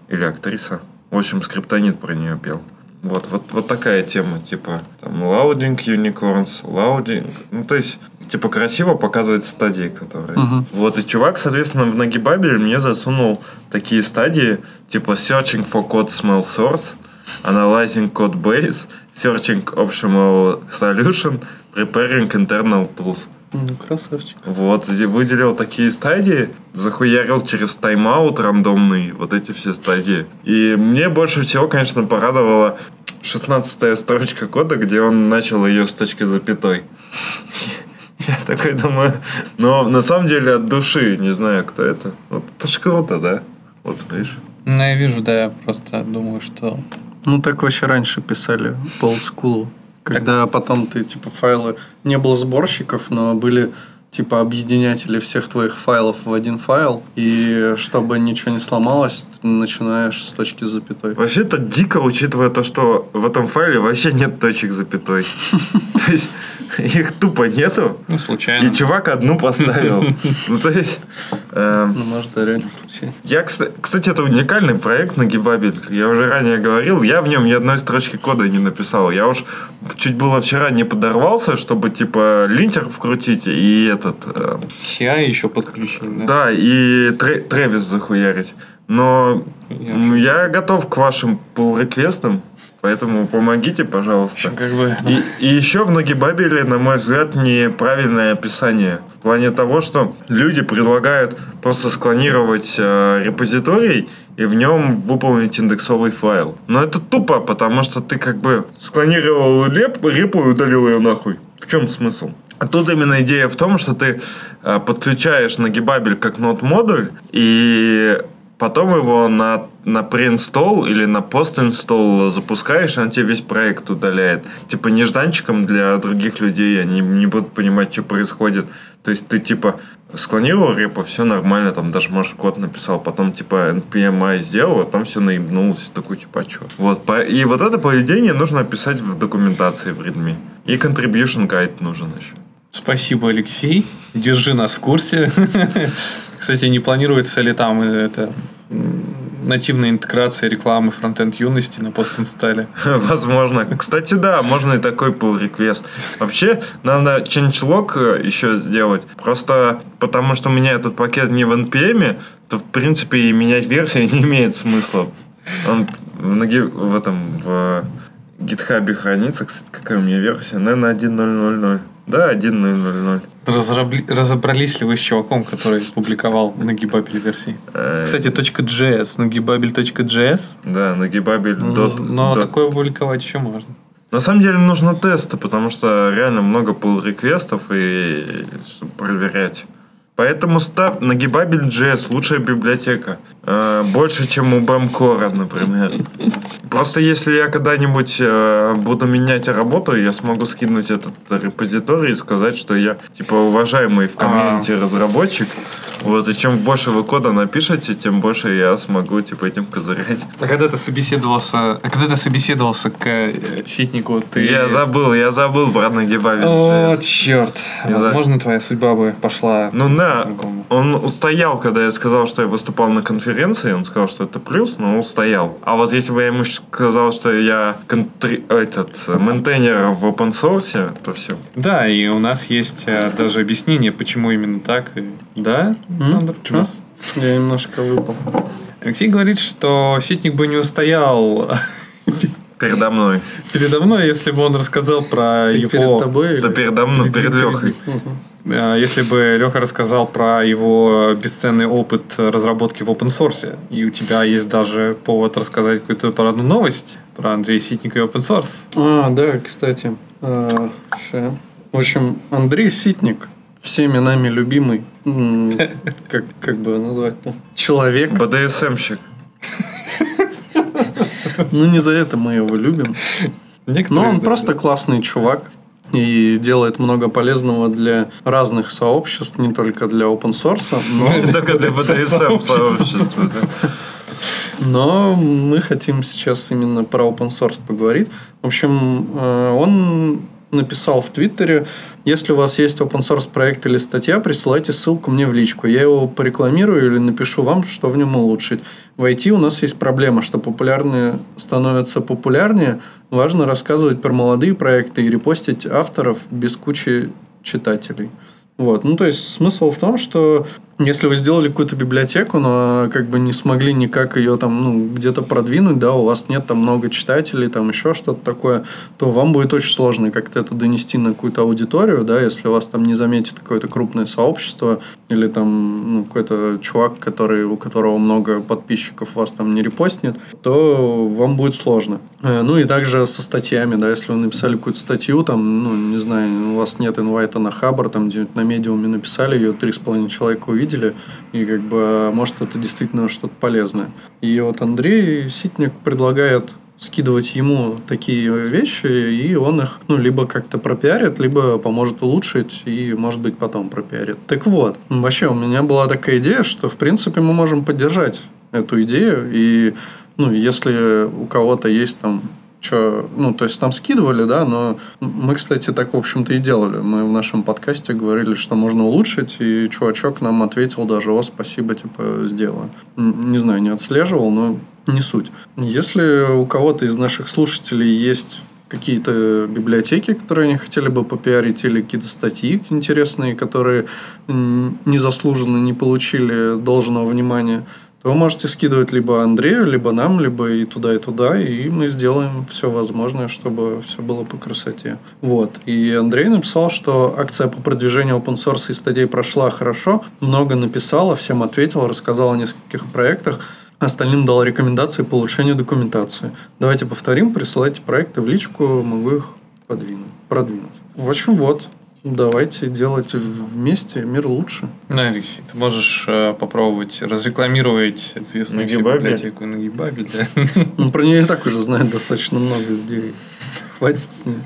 или актриса. В общем, скриптонит про нее пел. Вот, вот, вот такая тема, типа, там, loading unicorns, loading. Ну, то есть, типа красиво показывает стадии, которые. Мгм. Вот, и чувак, соответственно, в Nagibabel мне засунул такие стадии, типа searching for code smell source, analyzing code base, searching optional solution, preparing internal tools. Ну, красавчик. Вот, и выделил такие стадии, захуярил через тайм-аут рандомный вот эти все стадии. И мне больше всего, конечно, порадовала 16 строчка кода, где он начал ее с точки запятой. Я такой думаю, но на самом деле от души, не знаю, кто это. Вот это ж круто, да? Вот, видишь? Ну, я вижу, да, я просто думаю, что... Ну, так вообще раньше писали по олдскулу. Когда потом ты, типа, файлы... Не было сборщиков, но были, типа, объединятели всех твоих файлов в один файл. И чтобы ничего не сломалось, ты начинаешь с точки с запятой. Вообще это дико, учитывая то, что в этом файле вообще нет точек запятой. То есть их тупо нету. Ну, случайно. И чувак одну поставил. Ну, то есть... эм, Ну, может, да, реально случайно. Я, кста- кстати, это уникальный проект на Гибабель. Как я уже ранее говорил, я в нем ни одной строчки кода не написал. Я уж чуть было вчера не подорвался, чтобы, типа, линтер вкрутить и этот... э, CI еще подключить, да? да, и тре- Тревис захуярить. Но Я я готов к вашим pull-реквестам, поэтому помогите, пожалуйста. Как бы... И, и еще в Нагибабеле, на мой взгляд, неправильное описание. В плане того, что люди предлагают просто склонировать э, репозиторий и в нем выполнить индексовый файл. Но это тупо, потому что ты как бы склонировал реп, репу и удалил ее нахуй. В чем смысл? А тут именно идея в том, что ты э, подключаешь Нагибабель как нод-модуль и потом его на, на pre-install или на post-install запускаешь, и он тебе весь проект удаляет. Типа нежданчиком для других людей, они не будут понимать, что происходит. То есть ты типа склонировал репу, все нормально, там даже, может, код написал, потом типа npmi сделал, а там все наебнулось. Такой типа, а чё? Вот, и вот это поведение нужно описать в документации в readme. И contribution guide нужен еще. Спасибо, Алексей. Держи нас в курсе. Кстати, не планируется ли там э, это нативная интеграция рекламы фронтенд юности на постинстале? Возможно. Кстати, да, можно и такой pull request. Вообще, надо changelog э, еще сделать. Просто потому, что у меня этот пакет не в NPM, то, в принципе, и менять версию не имеет смысла. Он в, в этом, в гитхабе хранится. Кстати, какая у меня версия? Наверное, 1.0.0.0. Да, 1.0.0.0. Разрабли- Разобрались ли вы с чуваком, который публиковал на гибабель версии? Э, Кстати, .js, nagibabel.js. Да, нагибабель. Ну, Но такое публиковать еще можно. На самом деле нужно тесты, потому что реально много pull реквестов и чтобы проверять. Поэтому ставь Nagibabel.js лучшая библиотека. Э, больше, чем у Bamcore, например. Просто если я когда-нибудь э, буду менять работу, я смогу скинуть этот репозиторий и сказать, что я типа уважаемый в комьюнити разработчик. Вот, и чем больше вы кода напишете, тем больше я смогу типа этим козырять. А когда ты собеседовался, а когда ты собеседовался к э, ситнику, ты... Я забыл, я забыл про О, Nagibabel.js. черт. Не Возможно, твоя судьба бы пошла Ну да, он устоял, когда я сказал, что я выступал на конференции, он сказал, что это плюс, но он устоял. А вот если бы я ему сказал, что я контри- этот мейнтейнер в open source, то все. Да, и у нас есть э, даже объяснение, почему именно так. Да, Александр? Чё? У нас- Я немножко выпал. Алексей говорит, что ситник бы не устоял Передо мной. передо мной, если бы он рассказал про Ты его... перед тобой Да или- передо мной, перед Лехой. Мгм. Э, Если бы Леха рассказал про его бесценный опыт разработки в open source, и у тебя есть даже повод рассказать какую-то про одну новость про Андрея Ситника и open source. А, да, кстати. а. В общем, Андрей Ситник, всеми нами любимый, как, как бы назвать-то, человек. БДСМщик. Ну, не за это мы его любим. Но он да, просто классный чувак и делает много полезного для разных сообществ, не только для open source, но, Только для БДСМ сообщества. но мы хотим сейчас именно про open source поговорить. В общем, э, он написал в Твиттере, если у вас есть open source проект или статья, присылайте ссылку мне в личку. Я его порекламирую или напишу вам, что в нем улучшить. В IT у нас есть проблема, что популярные становятся популярнее. Важно рассказывать про молодые проекты и репостить авторов без кучи читателей. Вот. Ну, то есть, смысл в том, что если вы сделали какую-то библиотеку, но как бы не смогли никак ее там, ну, где-то продвинуть, да, у вас нет там много читателей, там еще что-то такое, то вам будет очень сложно как-то это донести на какую-то аудиторию, да, если вас там не заметит какое-то крупное сообщество или там, ну, какой-то чувак, который, у которого много подписчиков вас там не репостнет, то вам будет сложно. Э, Ну, и также со статьями, да, если вы написали какую-то статью, там, ну, не знаю, у вас нет инвайта на Хабр, там, где-нибудь на медиуме написали, ее три с половиной человека увидели, и как бы, может, это действительно что-то полезное. И вот Андрей Ситник предлагает скидывать ему такие вещи, и он их, ну, либо как-то пропиарит, либо поможет улучшить, и, может быть, потом пропиарит. Так вот, вообще у меня была такая идея, что, в принципе, мы можем поддержать эту идею, и, ну, если у кого-то есть там что, ну, то есть нам скидывали, да, но мы, кстати, так, в общем-то, и делали. Мы в нашем подкасте говорили, что можно улучшить, и чувачок нам ответил даже, о, спасибо, типа, сделаю. Не знаю, не отслеживал, но не суть. Если у кого-то из наших слушателей есть какие-то библиотеки, которые они хотели бы попиарить, или какие-то статьи интересные, которые незаслуженно не получили должного внимания, то вы можете скидывать либо Андрею, либо нам, либо и туда, и туда, и мы сделаем все возможное, чтобы все было по красоте. Вот. И Андрей написал, что акция по продвижению open source и статей прошла хорошо, много написала, всем ответил, рассказал о нескольких проектах, остальным дал рекомендации по улучшению документации. Давайте повторим, присылайте проекты в личку, могу их подвинуть, продвинуть. В общем, вот. Давайте делать вместе, мир лучше. Ну, Алексей, ты можешь э, попробовать разрекламировать известную всем Нагибабель? библиотеку Нагибабель, да. Ну, про нее и так уже знает достаточно много людей. Хватит с ней.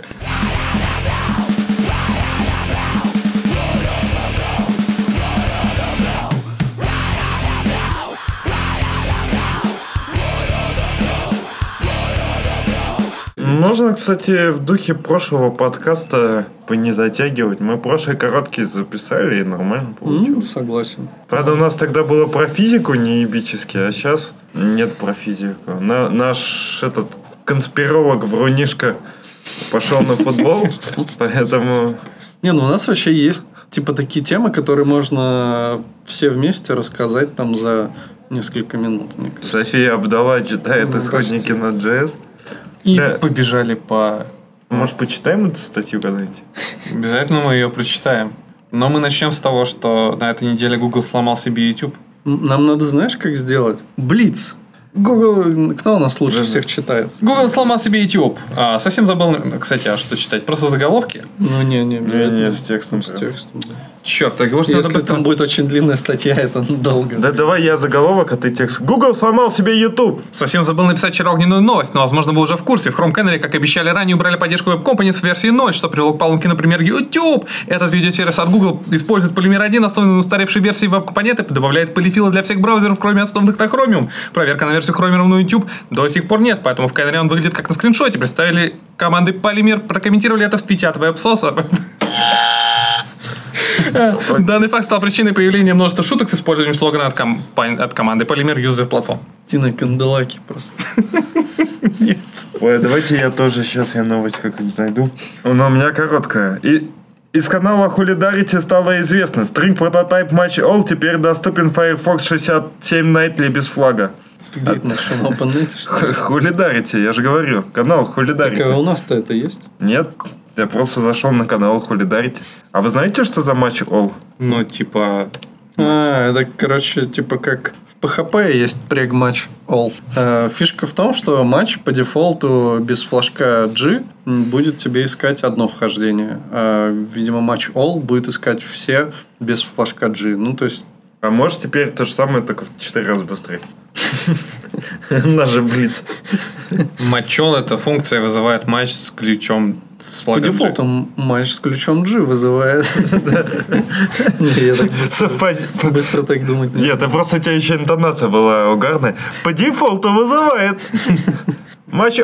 Можно, кстати, в духе прошлого подкаста не затягивать. Мы прошлый короткий записали и нормально Ну, получилось. согласен. Правда, у нас тогда было про физику неебически, а сейчас нет про физику. На- наш этот конспиролог Врунишка пошел на футбол, поэтому Не, ну у нас вообще есть типа такие темы, которые можно все вместе рассказать там за несколько минут. София Абдала читает Ну, исходники на JS. И Да. побежали по... Может, почитаем эту статью когда-нибудь? Обязательно мы ее прочитаем. Но мы начнем с того, что на этой неделе Google сломал себе YouTube. Нам надо, знаешь, как сделать? Блиц. Google, кто у нас лучше всех читает? Google сломал себе YouTube. А, совсем забыл, кстати, а что читать? Просто заголовки? Ну, не, не, Не-не, с текстом С текстом, да. Черт, так его что Если быстро... там будет очень длинная статья, это долго. Да давай я заголовок, а ты текст. Google сломал себе YouTube. Совсем забыл написать вчера огненную новость, но, возможно, вы уже в курсе. В Chrome Canary, как обещали ранее, убрали поддержку Web Components в версии 0, что привело к поломке, например, YouTube. Этот видеосервис от Google использует Polymer 1, основанный на устаревшей версии веб-компоненты, добавляет полифилы для всех браузеров, кроме основных на Chromium. Проверка на версию Chromium на YouTube до сих пор нет, поэтому в Canary он выглядит как на скриншоте. Представили команды Polymer, прокомментировали это в твите от WebSaucer. Данный факт стал причиной появления множества шуток с использованием слогана от, компа- от команды Polymer User Platform. Тина Канделаки просто. Ой, давайте я тоже сейчас я новость какую-нибудь найду. Она у меня короткая. И из канала Хулидарити стало известно, стринг прототайп матч All теперь доступен Firefox 67 Nightly без флага. Ты где это нашел? На OpenNet, что ли? Хулидарити, я же говорю. Канал Хулидарити. Так, а у нас-то это есть? Нет, я просто зашел на канал Хулидарити. А вы знаете, что за матч All? Ну, типа, А, это, короче, типа как в PHP есть прег матч all. Э, Фишка в том, что матч по дефолту без флажка G будет тебе искать одно вхождение. А, видимо, матч all будет искать все без флажка G. Ну, то есть А может теперь то же самое, только в 4 раза быстрее. Наш же Блиц. матчел эта функция вызывает матч с ключом с по дефолту матч с ключом G вызывает. Не, я так быстро- так думать не Нет, это просто у тебя еще интонация была угарная. По дефолту вызывает. Матч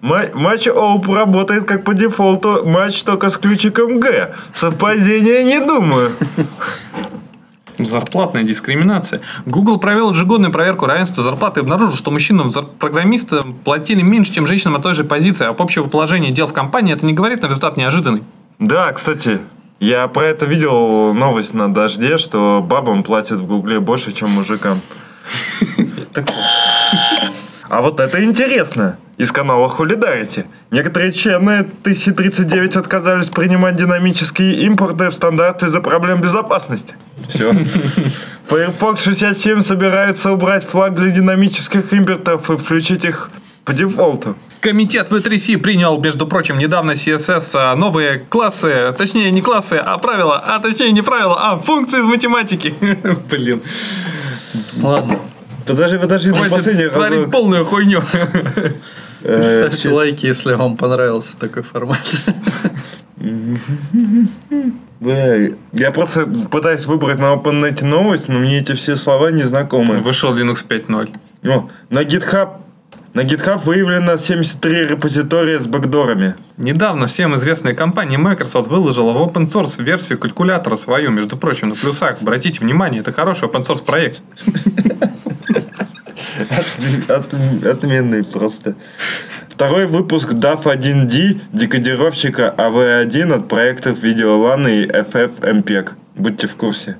ма- Матч All работает как по дефолту, матч только с ключиком Г. Совпадение не думаю. Зарплатная дискриминация. Google провел ежегодную проверку равенства зарплаты и обнаружил, что мужчинам программистам платили меньше, чем женщинам на той же позиции. А об общего положения дел в компании это не говорит, но результат неожиданный. Да, кстати, Я про это видел новость на дожде, что бабам платят в Гугле больше, чем мужикам. Так вот. А вот это интересно. Из канала Хулидарити. Некоторые члены 1039 отказались принимать динамические импорты в стандарты из-за проблем безопасности. Все. Firefox 67 собирается убрать флаг для динамических импортов и включить их по дефолту. Комитет В3C принял, между прочим, недавно CSS а, новые классы, точнее не классы, а правила, а точнее не правила, а функции из математики. Блин. Ладно. Подожди, подожди, на последний Хватит творить разок. полную хуйню. Э, Ставьте лайки, если вам понравился такой формат. Бля, Я просто пытаюсь выбрать на OpenNet новость, но мне эти все слова не знакомы. Вышел Linux 5.0. О, на GitHub на GitHub выявлено 73 репозитория с бэкдорами. Недавно всем известная компания Microsoft выложила в open source версию калькулятора свою, между прочим, на плюсах. Обратите внимание, это хороший open source проект. От- отменный просто. Второй выпуск DAF1D декодировщика AV1 от проектов Videolan и FFmpeg. Будьте в курсе.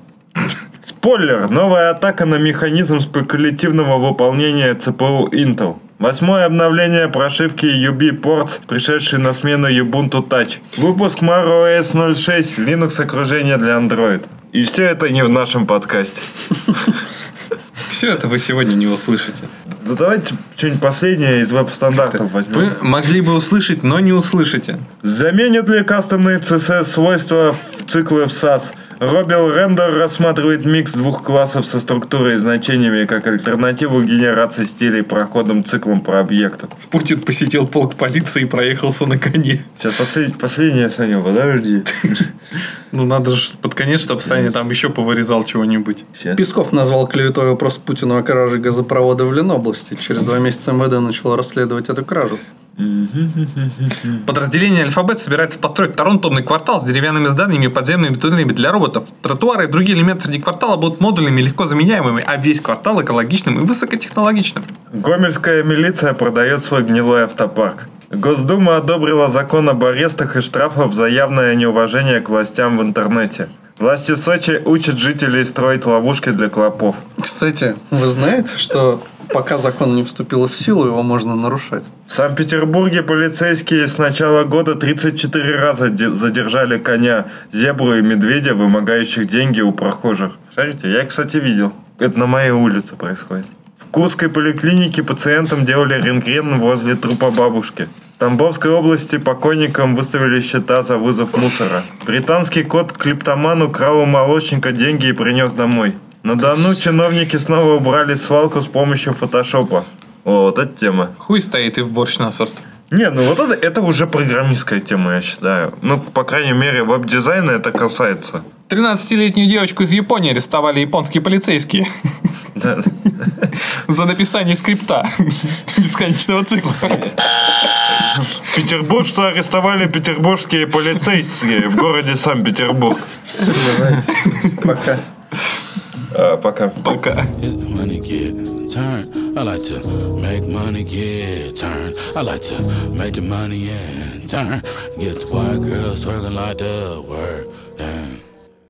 Спойлер! Новая атака на механизм спекулятивного выполнения CPU Intel. Восьмое обновление прошивки UB Ports, пришедший на смену Ubuntu Touch. Выпуск MarOS 06, Linux окружение для Android. И все это не в нашем подкасте. Все это вы сегодня не услышите. Да давайте что-нибудь последнее из веб-стандартов возьмем. Вы могли бы услышать, но не услышите. Заменят ли кастомные CSS свойства в циклы в SAS? Робил Рендер рассматривает микс двух классов со структурой и значениями как альтернативу генерации стилей проходом циклом по объекту. Путин посетил полк полиции и проехался на коне. Сейчас послед- последнее, Саня, подожди. Ну, надо же под конец, чтобы Саня там еще повырезал чего-нибудь. Песков назвал клеветой вопрос Путину о краже газопровода в Ленобласти. Через два месяца МВД начало расследовать эту кражу. Подразделение «Альфабет» собирается построить второй квартал с деревянными зданиями и подземными туннелями для роботов. Тротуары и другие элементы среди квартала будут модульными и легко заменяемыми, а весь квартал экологичным и высокотехнологичным. Гомельская милиция продает свой гнилой автопарк. Госдума одобрила закон об арестах и штрафах за явное неуважение к властям в интернете. Власти Сочи учат жителей строить ловушки для клопов. Кстати, вы знаете, что пока закон не вступил в силу, его можно нарушать? В Санкт-Петербурге полицейские с начала года 34 раза де- задержали коня, зебру и медведя, вымогающих деньги у прохожих. Шарите? Я, кстати, видел. Это на моей улице происходит. В Курской поликлинике пациентам делали рентген возле трупа бабушки. В Тамбовской области покойникам выставили счета за вызов мусора. Британский кот-клептоман украл у молочника деньги и принес домой. На Дону чиновники снова убрали свалку с помощью фотошопа. О, вот эта тема. Хуй стоит и в борщ на сорт. Не, ну вот это, это уже программистская тема, я считаю. Ну, по крайней мере, веб-дизайна это касается. 13-летнюю девочку из Японии арестовали японские полицейские за написание скрипта бесконечного цикла. Петербуржцы арестовали петербургские полицейские в городе Санкт-Петербург. Все, давайте. Пока. А, пока. Пока. Get money get turned. I like to make money get turned. I like to make the money and turn. Get the white girls twerking like the word.